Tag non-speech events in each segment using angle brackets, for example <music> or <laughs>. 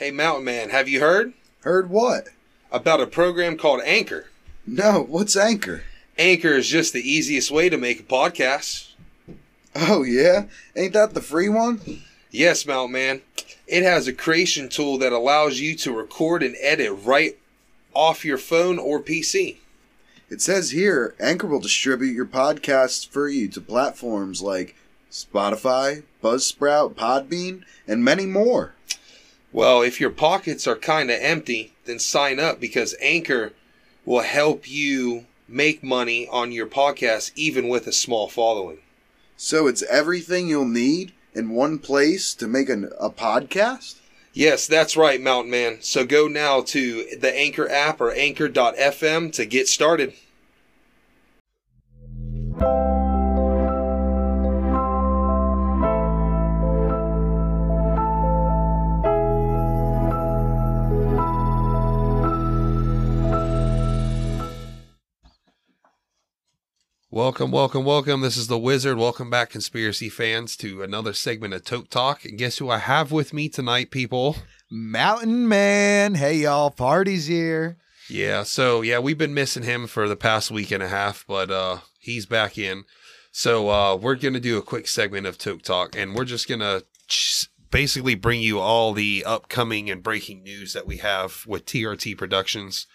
Hey, Mountain Man, have you heard Heard what? about a program called Anchor? No, what's Anchor? Anchor is just the easiest way to make a podcast. Oh, yeah? Ain't that the free one? Yes, Mountain Man. It has a creation tool that allows you to record and edit right off your phone or PC. It says here Anchor will distribute your podcasts for you to platforms like Spotify, Buzzsprout, Podbean, and many more. Well, if your pockets are kind of empty, then sign up because Anchor will help you make money on your podcast even with a small following. So it's everything you'll need in one place to make an, a podcast? Yes, that's right, Mountain Man. So go now to the Anchor app or anchor.fm to get started. Welcome, welcome, welcome. This is the Wizard. Welcome back, conspiracy fans, to another segment of Toke Talk. And guess who I have with me tonight, people? Mountain Man. Hey, y'all. Party's here. Yeah, so yeah, we've been missing him for the past week and a half, but uh he's back in. So uh we're going to do a quick segment of Toke Talk and we're just going to ch- basically bring you all the upcoming and breaking news that we have with TRT Productions.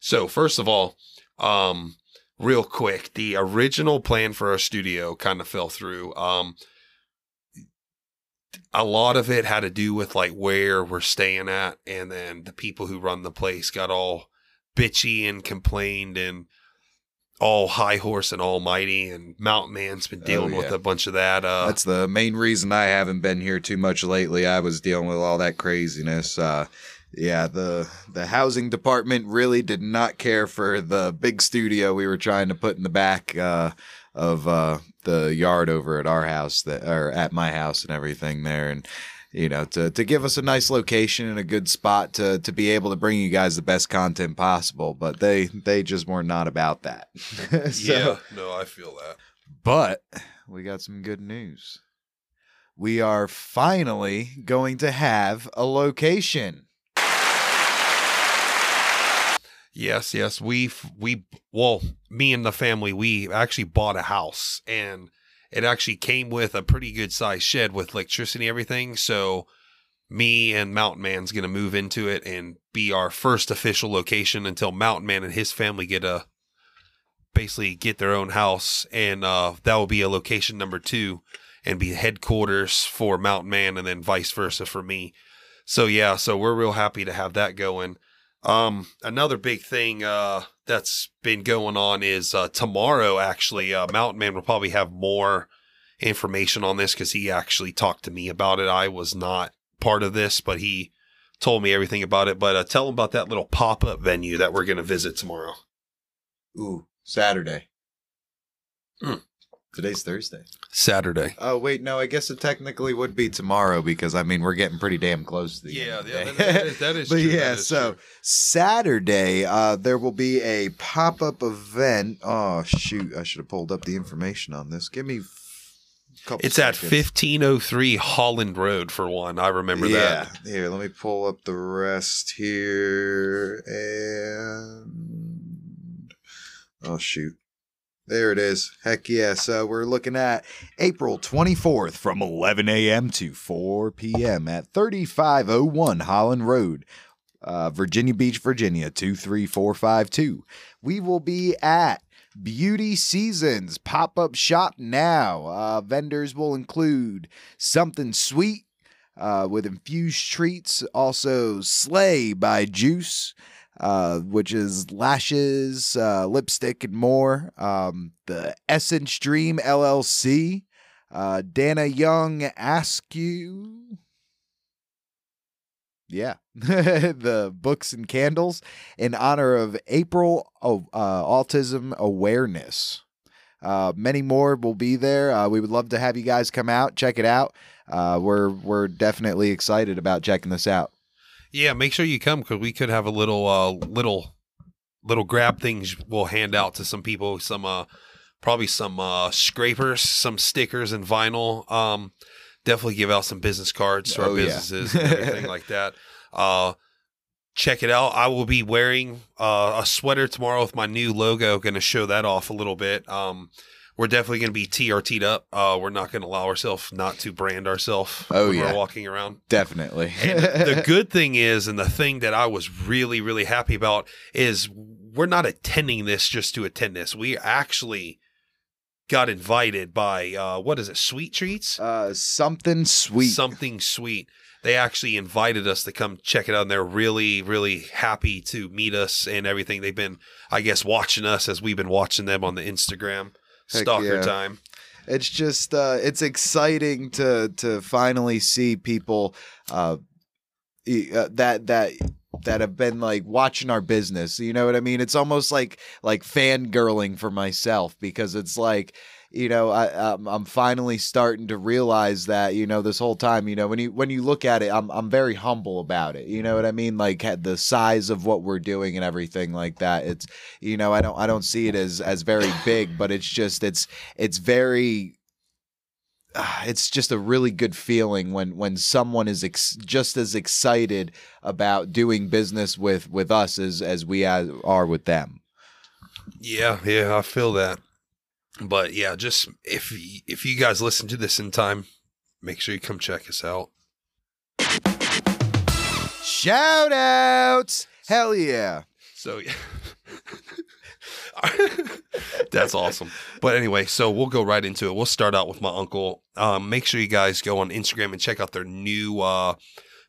So, first of all, um real quick, the original plan for our studio kind of fell through. Um a lot of it had to do with like where we're staying at and then the people who run the place got all bitchy and complained and all high horse and almighty and mountain man's been Oh, dealing with a bunch of that uh That's the main reason I haven't been here too much lately. I was dealing with all that craziness. Uh, yeah, the the housing department really did not care for the big studio we were trying to put in the back uh, of uh, the yard over at our house that or at my house and everything there and you know to to give us a nice location and a good spot to to be able to bring you guys the best content possible but they they just were not about that <laughs> So- yeah no i feel that but we got some good news. We are finally going to have a location. Yes yes. We we well me and the family we actually bought a house and it actually came with a pretty good sized shed with electricity everything. So me and mountain man's gonna move into it and be our first official location until mountain man and his family get a basically get their own house. And uh that will be a location number two and be headquarters for mountain man and then vice versa for me. So yeah so we're real happy to have that going um another big thing uh that's been going on is uh tomorrow actually uh mountain man will probably have more information on this because he actually talked to me about it i was not part of this but he told me everything about it but uh, tell him about that little pop-up venue that we're going to visit tomorrow Ooh, Saturday. Hmm. Today's Thursday. saturday Oh wait, no, I guess it technically would be tomorrow because I mean we're getting pretty damn close to the end of the day. that is <laughs> but yeah, so Saturday, uh, there will be a pop up event. Oh shoot, I should have pulled up the information on this. Give me a couple. it's at 1503 holland road for one i remember yeah. that Here, let me pull up the rest here and oh shoot. There it is. Heck yeah. So we're looking at April 24th from 11 a.m. to 4 p.m. at 3501 Holland Road, uh, Virginia Beach, Virginia 23452. We will be at Beauty Seasons pop up shop now. Uh, vendors will include something sweet uh, with infused treats, also Slay by Juice. Uh, which is lashes, uh, lipstick, and more. Um, the Essence Dream LLC, uh, Dana Young Askew. Yeah, <laughs> the books and candles in honor of April oh, uh, Autism Awareness. Uh, many more will be there. Uh, we would love to have you guys come out, check it out. Uh, we're we're definitely excited about checking this out. Yeah, make sure you come because we could have a little, uh, little, little grab things we'll hand out to some people. Some, uh, probably some uh, scrapers, some stickers, and vinyl. Um, definitely give out some business cards to our Oh, yeah. businesses and everything like that. <laughs> Uh, check it out. I will be wearing uh, a sweater tomorrow with my new logo. Going to show that off a little bit. Um, we're definitely going to be TRT'd up. Uh, we're not going to allow ourselves not to brand ourselves Oh, when yeah. we're walking around. Definitely. And <laughs> the good thing is, and the thing that I was really, really happy about is we're not attending this just to attend this. We actually got invited by uh, what is it, Sweet Treats? uh, something sweet. Something sweet. They actually invited us to come check it out, and they're really, really happy to meet us and everything. They've been, I guess, watching us as we've been watching them on the Instagram. Heck Stalker yeah. time. it's just uh, it's exciting to to finally see people uh, uh, that that that have been like watching our business you know what i mean it's almost like like fangirling for myself because it's like you know I, I'm, I'm finally starting to realize that you know this whole time you know when you when you look at it I'm, I'm very humble about it you know what i mean like the size of what we're doing and everything like that it's you know i don't i don't see it as as very big but it's just it's it's very ah, it's just a really good feeling when when someone is ex- just as excited about doing business with with us as as we are with them Yeah, yeah, I feel that. But yeah, just if if you guys listen to this in time, make sure you come check us out. shout outs hell yeah So yeah. <laughs> That's awesome. But anyway, so we'll go right into it. We'll start out with my uncle. Um, make sure you guys go on Instagram and check out their new uh,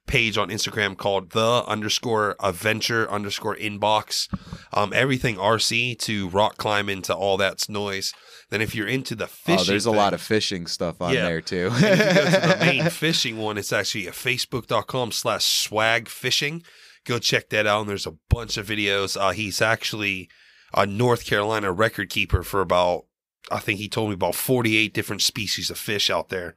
page on Instagram called the underscore adventure underscore inbox. Um, everything RC to rock climbing to all that's noise. Then if you're into the fishing, oh there's a thing- lot of fishing stuff on Yeah. there too if you go to the <laughs> main fishing one, it's actually a facebook.com slash swag fishing. Go check that out. And there's a bunch of videos. Uh, he's actually a North Carolina record keeper for about, I think he told me about 48 different species of fish out there.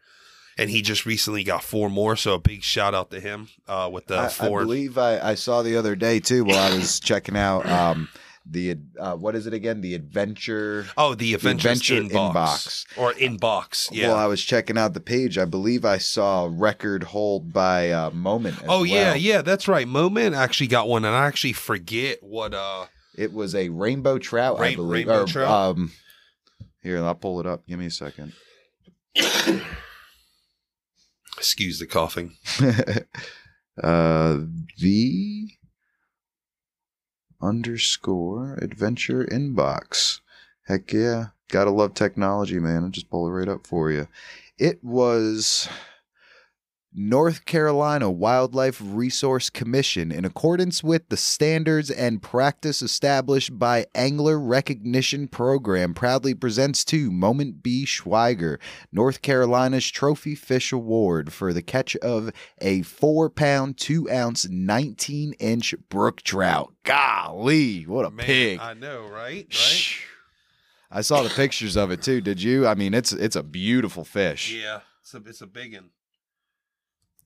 And he just recently got four more. So a big shout out to him uh, with the I, I believe I, I saw the other day too while I was <coughs> checking out um the uh, what is it again the adventure oh, the Adventures Adventure inbox. Inbox. Or inbox. Yeah. Well, I was checking out the page. I believe I saw record hold by uh, Moment. oh, yeah. well. Yeah. That's right. Moment actually got one. And I actually forget what. uh It was a rainbow trout, I believe. rainbow or, trout? Um, here, I'll pull it up. Give me a second. <coughs> Excuse the coughing. <laughs> uh, the underscore adventure inbox. Heck yeah. Gotta love technology, man. I'll just pull it right up for you. It was North Carolina Wildlife Resource Commission, in accordance with the standards and practice established by Angler Recognition Program, proudly presents to Moment B. Schweiger North Carolina's Trophy Fish Award for the catch of a four pound, two ounce, 19 inch brook trout. Golly, what a Man, pig. I know, right? Right? I saw the pictures of it too. Did you? I mean, it's it's a beautiful fish. Yeah, it's a it's a big one.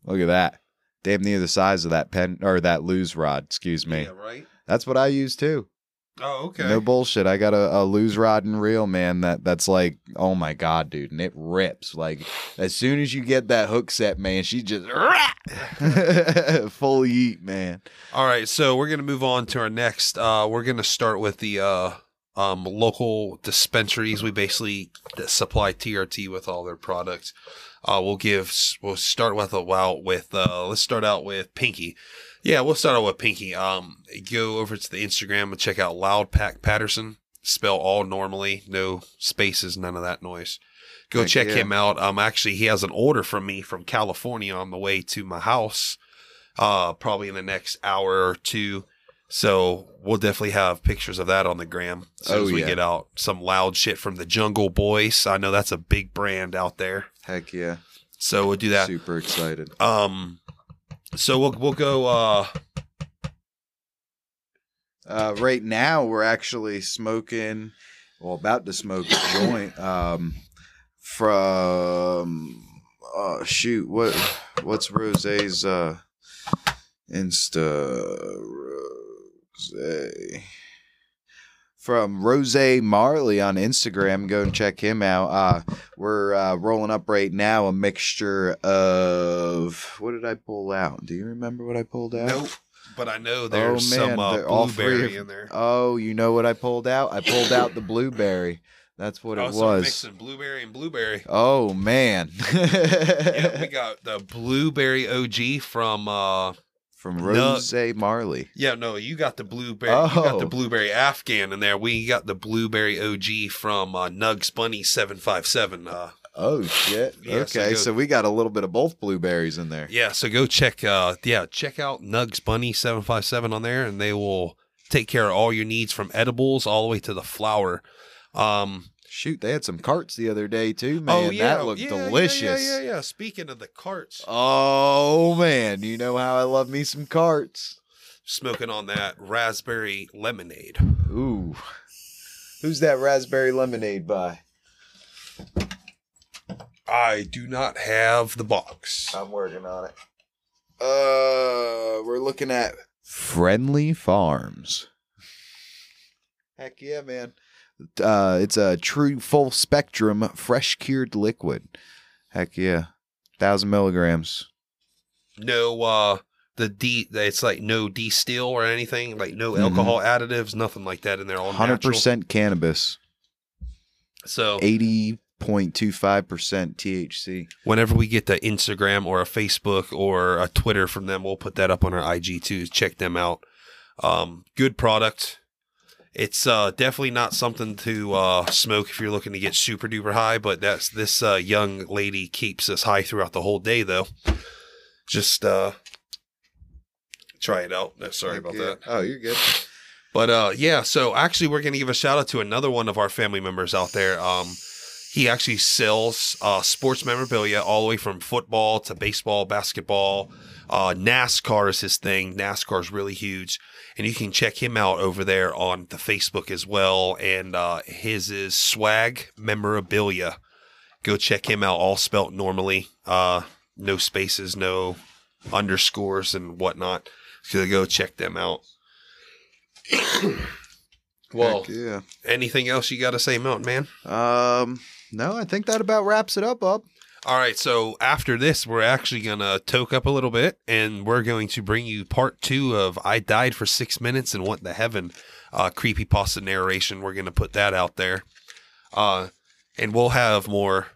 Look at that. Damn near the size of that pen or that lose rod. Excuse me. Yeah, right. That's what I use too. Oh, okay. No bullshit. I got a, a lose rod and reel, man. That that's like, oh my god, dude, and it rips. Like as soon as you get that hook set, man, she just <laughs> full eat, man. All right, so we're gonna move on to our next. Uh, we're gonna start with the uh, um, local dispensaries. We basically supply TRT with all their products. Uh, we'll give. We'll start with a well with. Uh, let's start out with Pinky. Yeah, we'll start out with Pinky. Um, go over to the Instagram and check out Loud Pack Patterson. Spell all normally, no spaces, none of that noise. Go Heck check yeah. him out. Um, actually, he has an order from me from California on the way to my house. Uh, probably in the next hour or two. So we'll definitely have pictures of that on the gram as soon Oh, as we yeah. get out. Some loud shit from the Jungle Boys. I know that's a big brand out there. Heck yeah. So we'll do that. Super excited. Um, so we'll we'll go. Uh, Uh, right now, we're actually smoking, well, about to smoke a joint um, from, oh, shoot, what what's Rozay's uh, Insta From Rozay Marley on Instagram. Go and check him out. Uh, we're uh, rolling up right now a mixture of what did I pull out? Do you remember what I pulled out? Nope. But I know there's man, some uh, they're all three blueberry of- in there. Oh, you know what I pulled out? I pulled out the blueberry. That's what oh, it was. mixing blueberry and blueberry. Oh man. yeah, we <laughs> got the blueberry OG from. uh From No. Rozay Marley. Yeah, no, you got the blueberry. Oh. You got the Oh. blueberry Afghan in there. We got the blueberry OG from uh, Nugz Bunny seven five seven. Uh, Oh shit. Yeah, so okay, go- so we got a little bit of both blueberries in there. yeah, so go check. Uh, yeah, check out Nugz Bunny seven five seven on there, and they will take care of all your needs from edibles all the way to the flour. Um, Shoot, they had some carts the other day too, man. oh yeah, that looked yeah, yeah, delicious. Yeah, yeah, yeah. Speaking of the carts, Oh man, you know how I love me some carts. smoking on that raspberry lemonade. Ooh. Who's that raspberry lemonade by? I do not have the box. I'm working on it. Uh, we're looking at Friendly Farms. Heck yeah, man. Uh, it's a true full spectrum fresh cured liquid. Heck yeah. Thousand milligrams. no uh the D it's like no D steel or anything, like no Mhm. alcohol additives, nothing like that in there. All hundred percent cannabis. So Eighty point two five percent THC. whenever we get the Instagram or a Facebook or a Twitter from them, we'll put that up on our IG too. Check them out. Um, good product. It's uh, definitely not something to uh, smoke if you're looking to get super duper high, but that's this uh, young lady keeps us high throughout the whole day though. Just uh, try it out. No, sorry about that. Oh, you're good. But uh yeah, so actually we're gonna give a shout out to another one of our family members out there. Um he actually sells uh sports memorabilia all the way from football to baseball, basketball. Uh NASCAR is his thing. NASCAR is really huge. And you can check him out over there on the Facebook as well. And uh his is swag memorabilia. Go check him out, all spelt normally. Uh no spaces, no underscores and whatnot. So go check them out. <coughs> well, Heck yeah. anything else you got to say, Mountain Man? Um, no, I think that about wraps it up, Up. All right, so after this, we're actually going to toke up a little bit and we're going to bring you part two of I Died for Six Minutes and Went to Heaven uh, creepypasta narration. We're going to put that out there. Uh, and we'll have more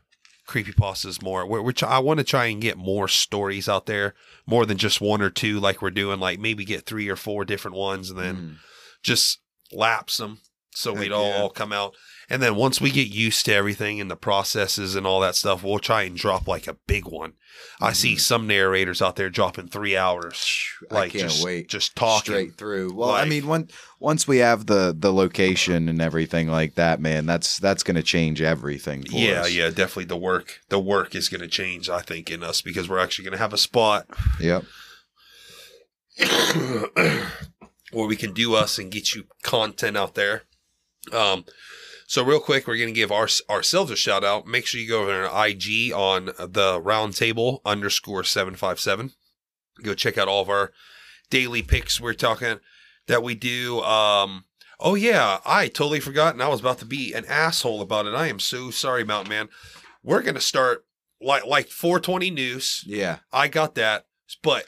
creepy creepypastas, more. We're, we're I want to try and get more stories out there, more than just one or two like we're doing, like maybe get three or four different ones and then Mm. just lapse them so Heck we'd all, yeah. all come out. And then once we get used to everything and the processes and all that stuff, we'll try and drop like a big one. I see Mhm. some narrators out there dropping three hours, like I can't just, wait. just talking. straight through. Well, I mean, once once we have the the location and everything like that, man, that's that's going to change everything. For Yeah, us. yeah, definitely. The work, the work is going to change, I think, in us because we're actually going to have a spot Yep. <coughs> where we can do us and get you content out there. Um, so real quick, we're going to give our, ourselves a shout out. Make sure you go over to IG on the roundtable underscore 757. Go check out all of our daily picks we're talking that we do. Um, oh yeah, I totally forgot and I was about to be an asshole about it. I am so sorry, Mountain Man. We're going to start like, like 420 news. Yeah. I got that, but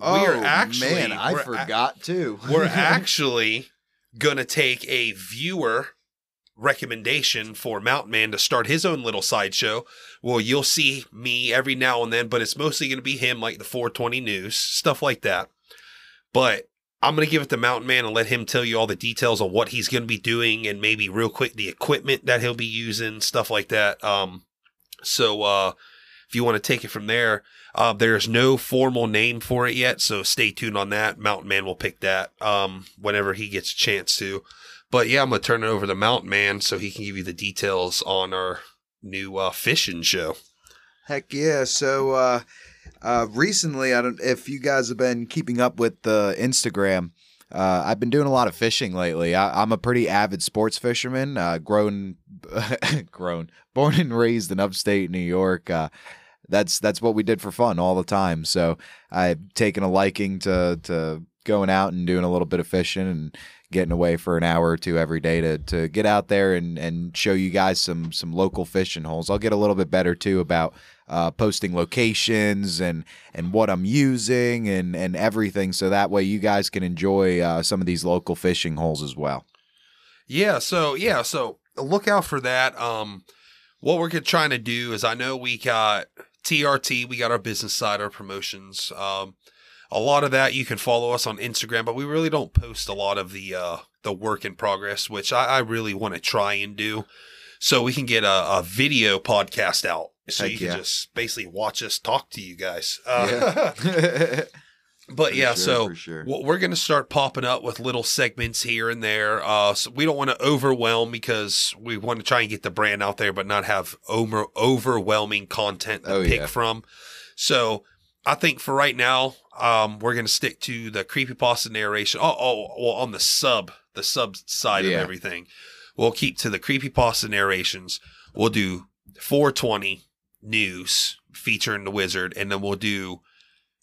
Oh we're actually man, I we're a- forgot too. we're <laughs> actually gonna take a viewer recommendation for Mountain Man to start his own little sideshow. Well, you'll see me every now and then, but it's mostly gonna be him, like the 420 news stuff like that. But I'm gonna give it to Mountain Man and let him tell you all the details on what he's gonna be doing and maybe real quick the equipment that he'll be using, stuff like that. Um, so uh, if you want to take it from there, uh, there's no formal name for it yet, so stay tuned on that. Mountain Man will pick that um, whenever he gets a chance to. But yeah, I'm gonna turn it over to Mountain Man so he can give you the details on our new uh, fishing show. Heck yeah. So uh uh recently I don't if you guys have been keeping up with the Instagram uh, I've been doing a lot of fishing lately. I, I'm a pretty avid sports fisherman. Uh, grown, <laughs> grown, born and raised in upstate New York. Uh, that's that's what we did for fun all the time. So I've taken a liking to to going out and doing a little bit of fishing and getting away for an hour or two every day to to get out there and and show you guys some some local fishing holes. I'll get a little bit better too about uh, posting locations and and what I'm using and and everything, so that way you guys can enjoy uh, some of these local fishing holes as well. Yeah, so yeah, so look out for that. Um what we're trying to do is I know we got TRT, we got our business side, our promotions. Um a lot of that you can follow us on Instagram, but we really don't post a lot of the uh the work in progress, which I, I really want to try and do. So we can get a, a video podcast out. So Heck you can yeah. just basically watch us talk to you guys. Uh, Yeah. <laughs> but For yeah, sure, so sure. we're going to start popping up with little segments here and there. Uh, so we don't want to overwhelm because we want to try and get the brand out there, but not have over- overwhelming content to Oh, pick yeah. from. So I think for right now, um, we're going to stick to the creepypasta narration. Oh, oh, well, on the sub, the sub side Yeah. of everything, we'll keep to the creepypasta narrations. We'll do 420 news featuring the wizard, and then we'll do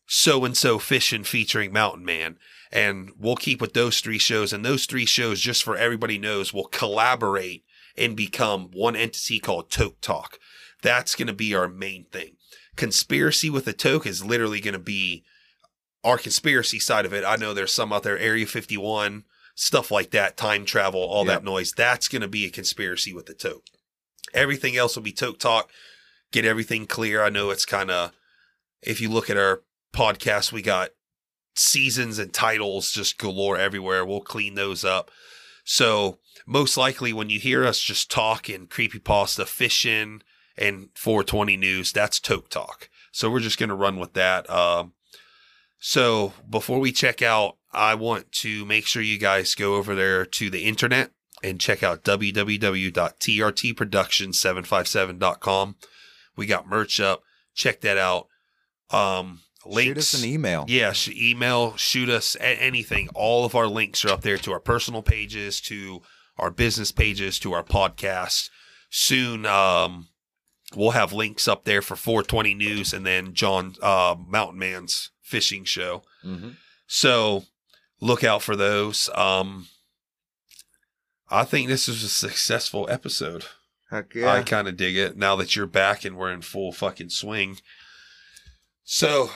so and so fishing featuring Mountain Man. And we'll keep with those three shows. And those three shows, just for everybody knows, will collaborate and become one entity called Toke Talk. That's going to be our main thing. Conspiracy with the Toke is literally going to be our conspiracy side of it. I know there's some out there, Area 51, stuff like that, time travel, all Yep. that noise. That's going to be a conspiracy with the Toke. Everything else will be Toke Talk. Get everything clear. I know it's kind of, if you look at our podcast, we got seasons and titles just galore everywhere. We'll clean those up. So most likely when you hear us just talk in creepypasta, fishing, and 420 news, that's Toke Talk. So we're just going to run with that. Um, so before we check out, I want to make sure you guys go over there to the internet and check out www.trtproduction757.com. We got merch up. Check that out. Um, links. Shoot us an email. Yeah, sh- email, shoot us a- anything. All of our links are up there to our personal pages, to our business pages, to our podcast. Soon, um, we'll have links up there for 420 News and then John uh, Mountain Man's fishing show. Mhm. So look out for those. Um, I think this is a successful episode. Heck I kind of dig it now that you're back and we're in full fucking swing. So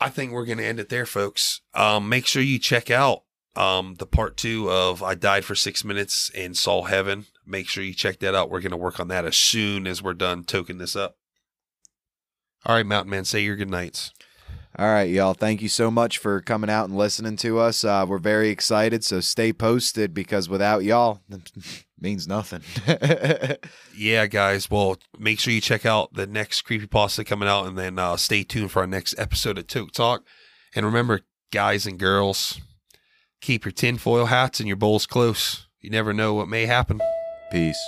I think we're going to end it there, folks. Um, make sure you check out um, the part two of I Died for Six Minutes and Saw Heaven. Make sure you check that out. We're going to work on that as soon as we're done toking this up. All right, Mountain Man, say your good nights. All right, y'all. Thank you so much for coming out and listening to us. Uh, we're very excited, so stay posted because without y'all, it <laughs> means nothing. <laughs> Yeah, guys. Well, make sure you check out the next creepy creepypasta coming out and then uh, stay tuned for our next episode of Toke Talk. And remember, guys and girls, keep your tinfoil hats and your bowls close. You never know what may happen. Peace.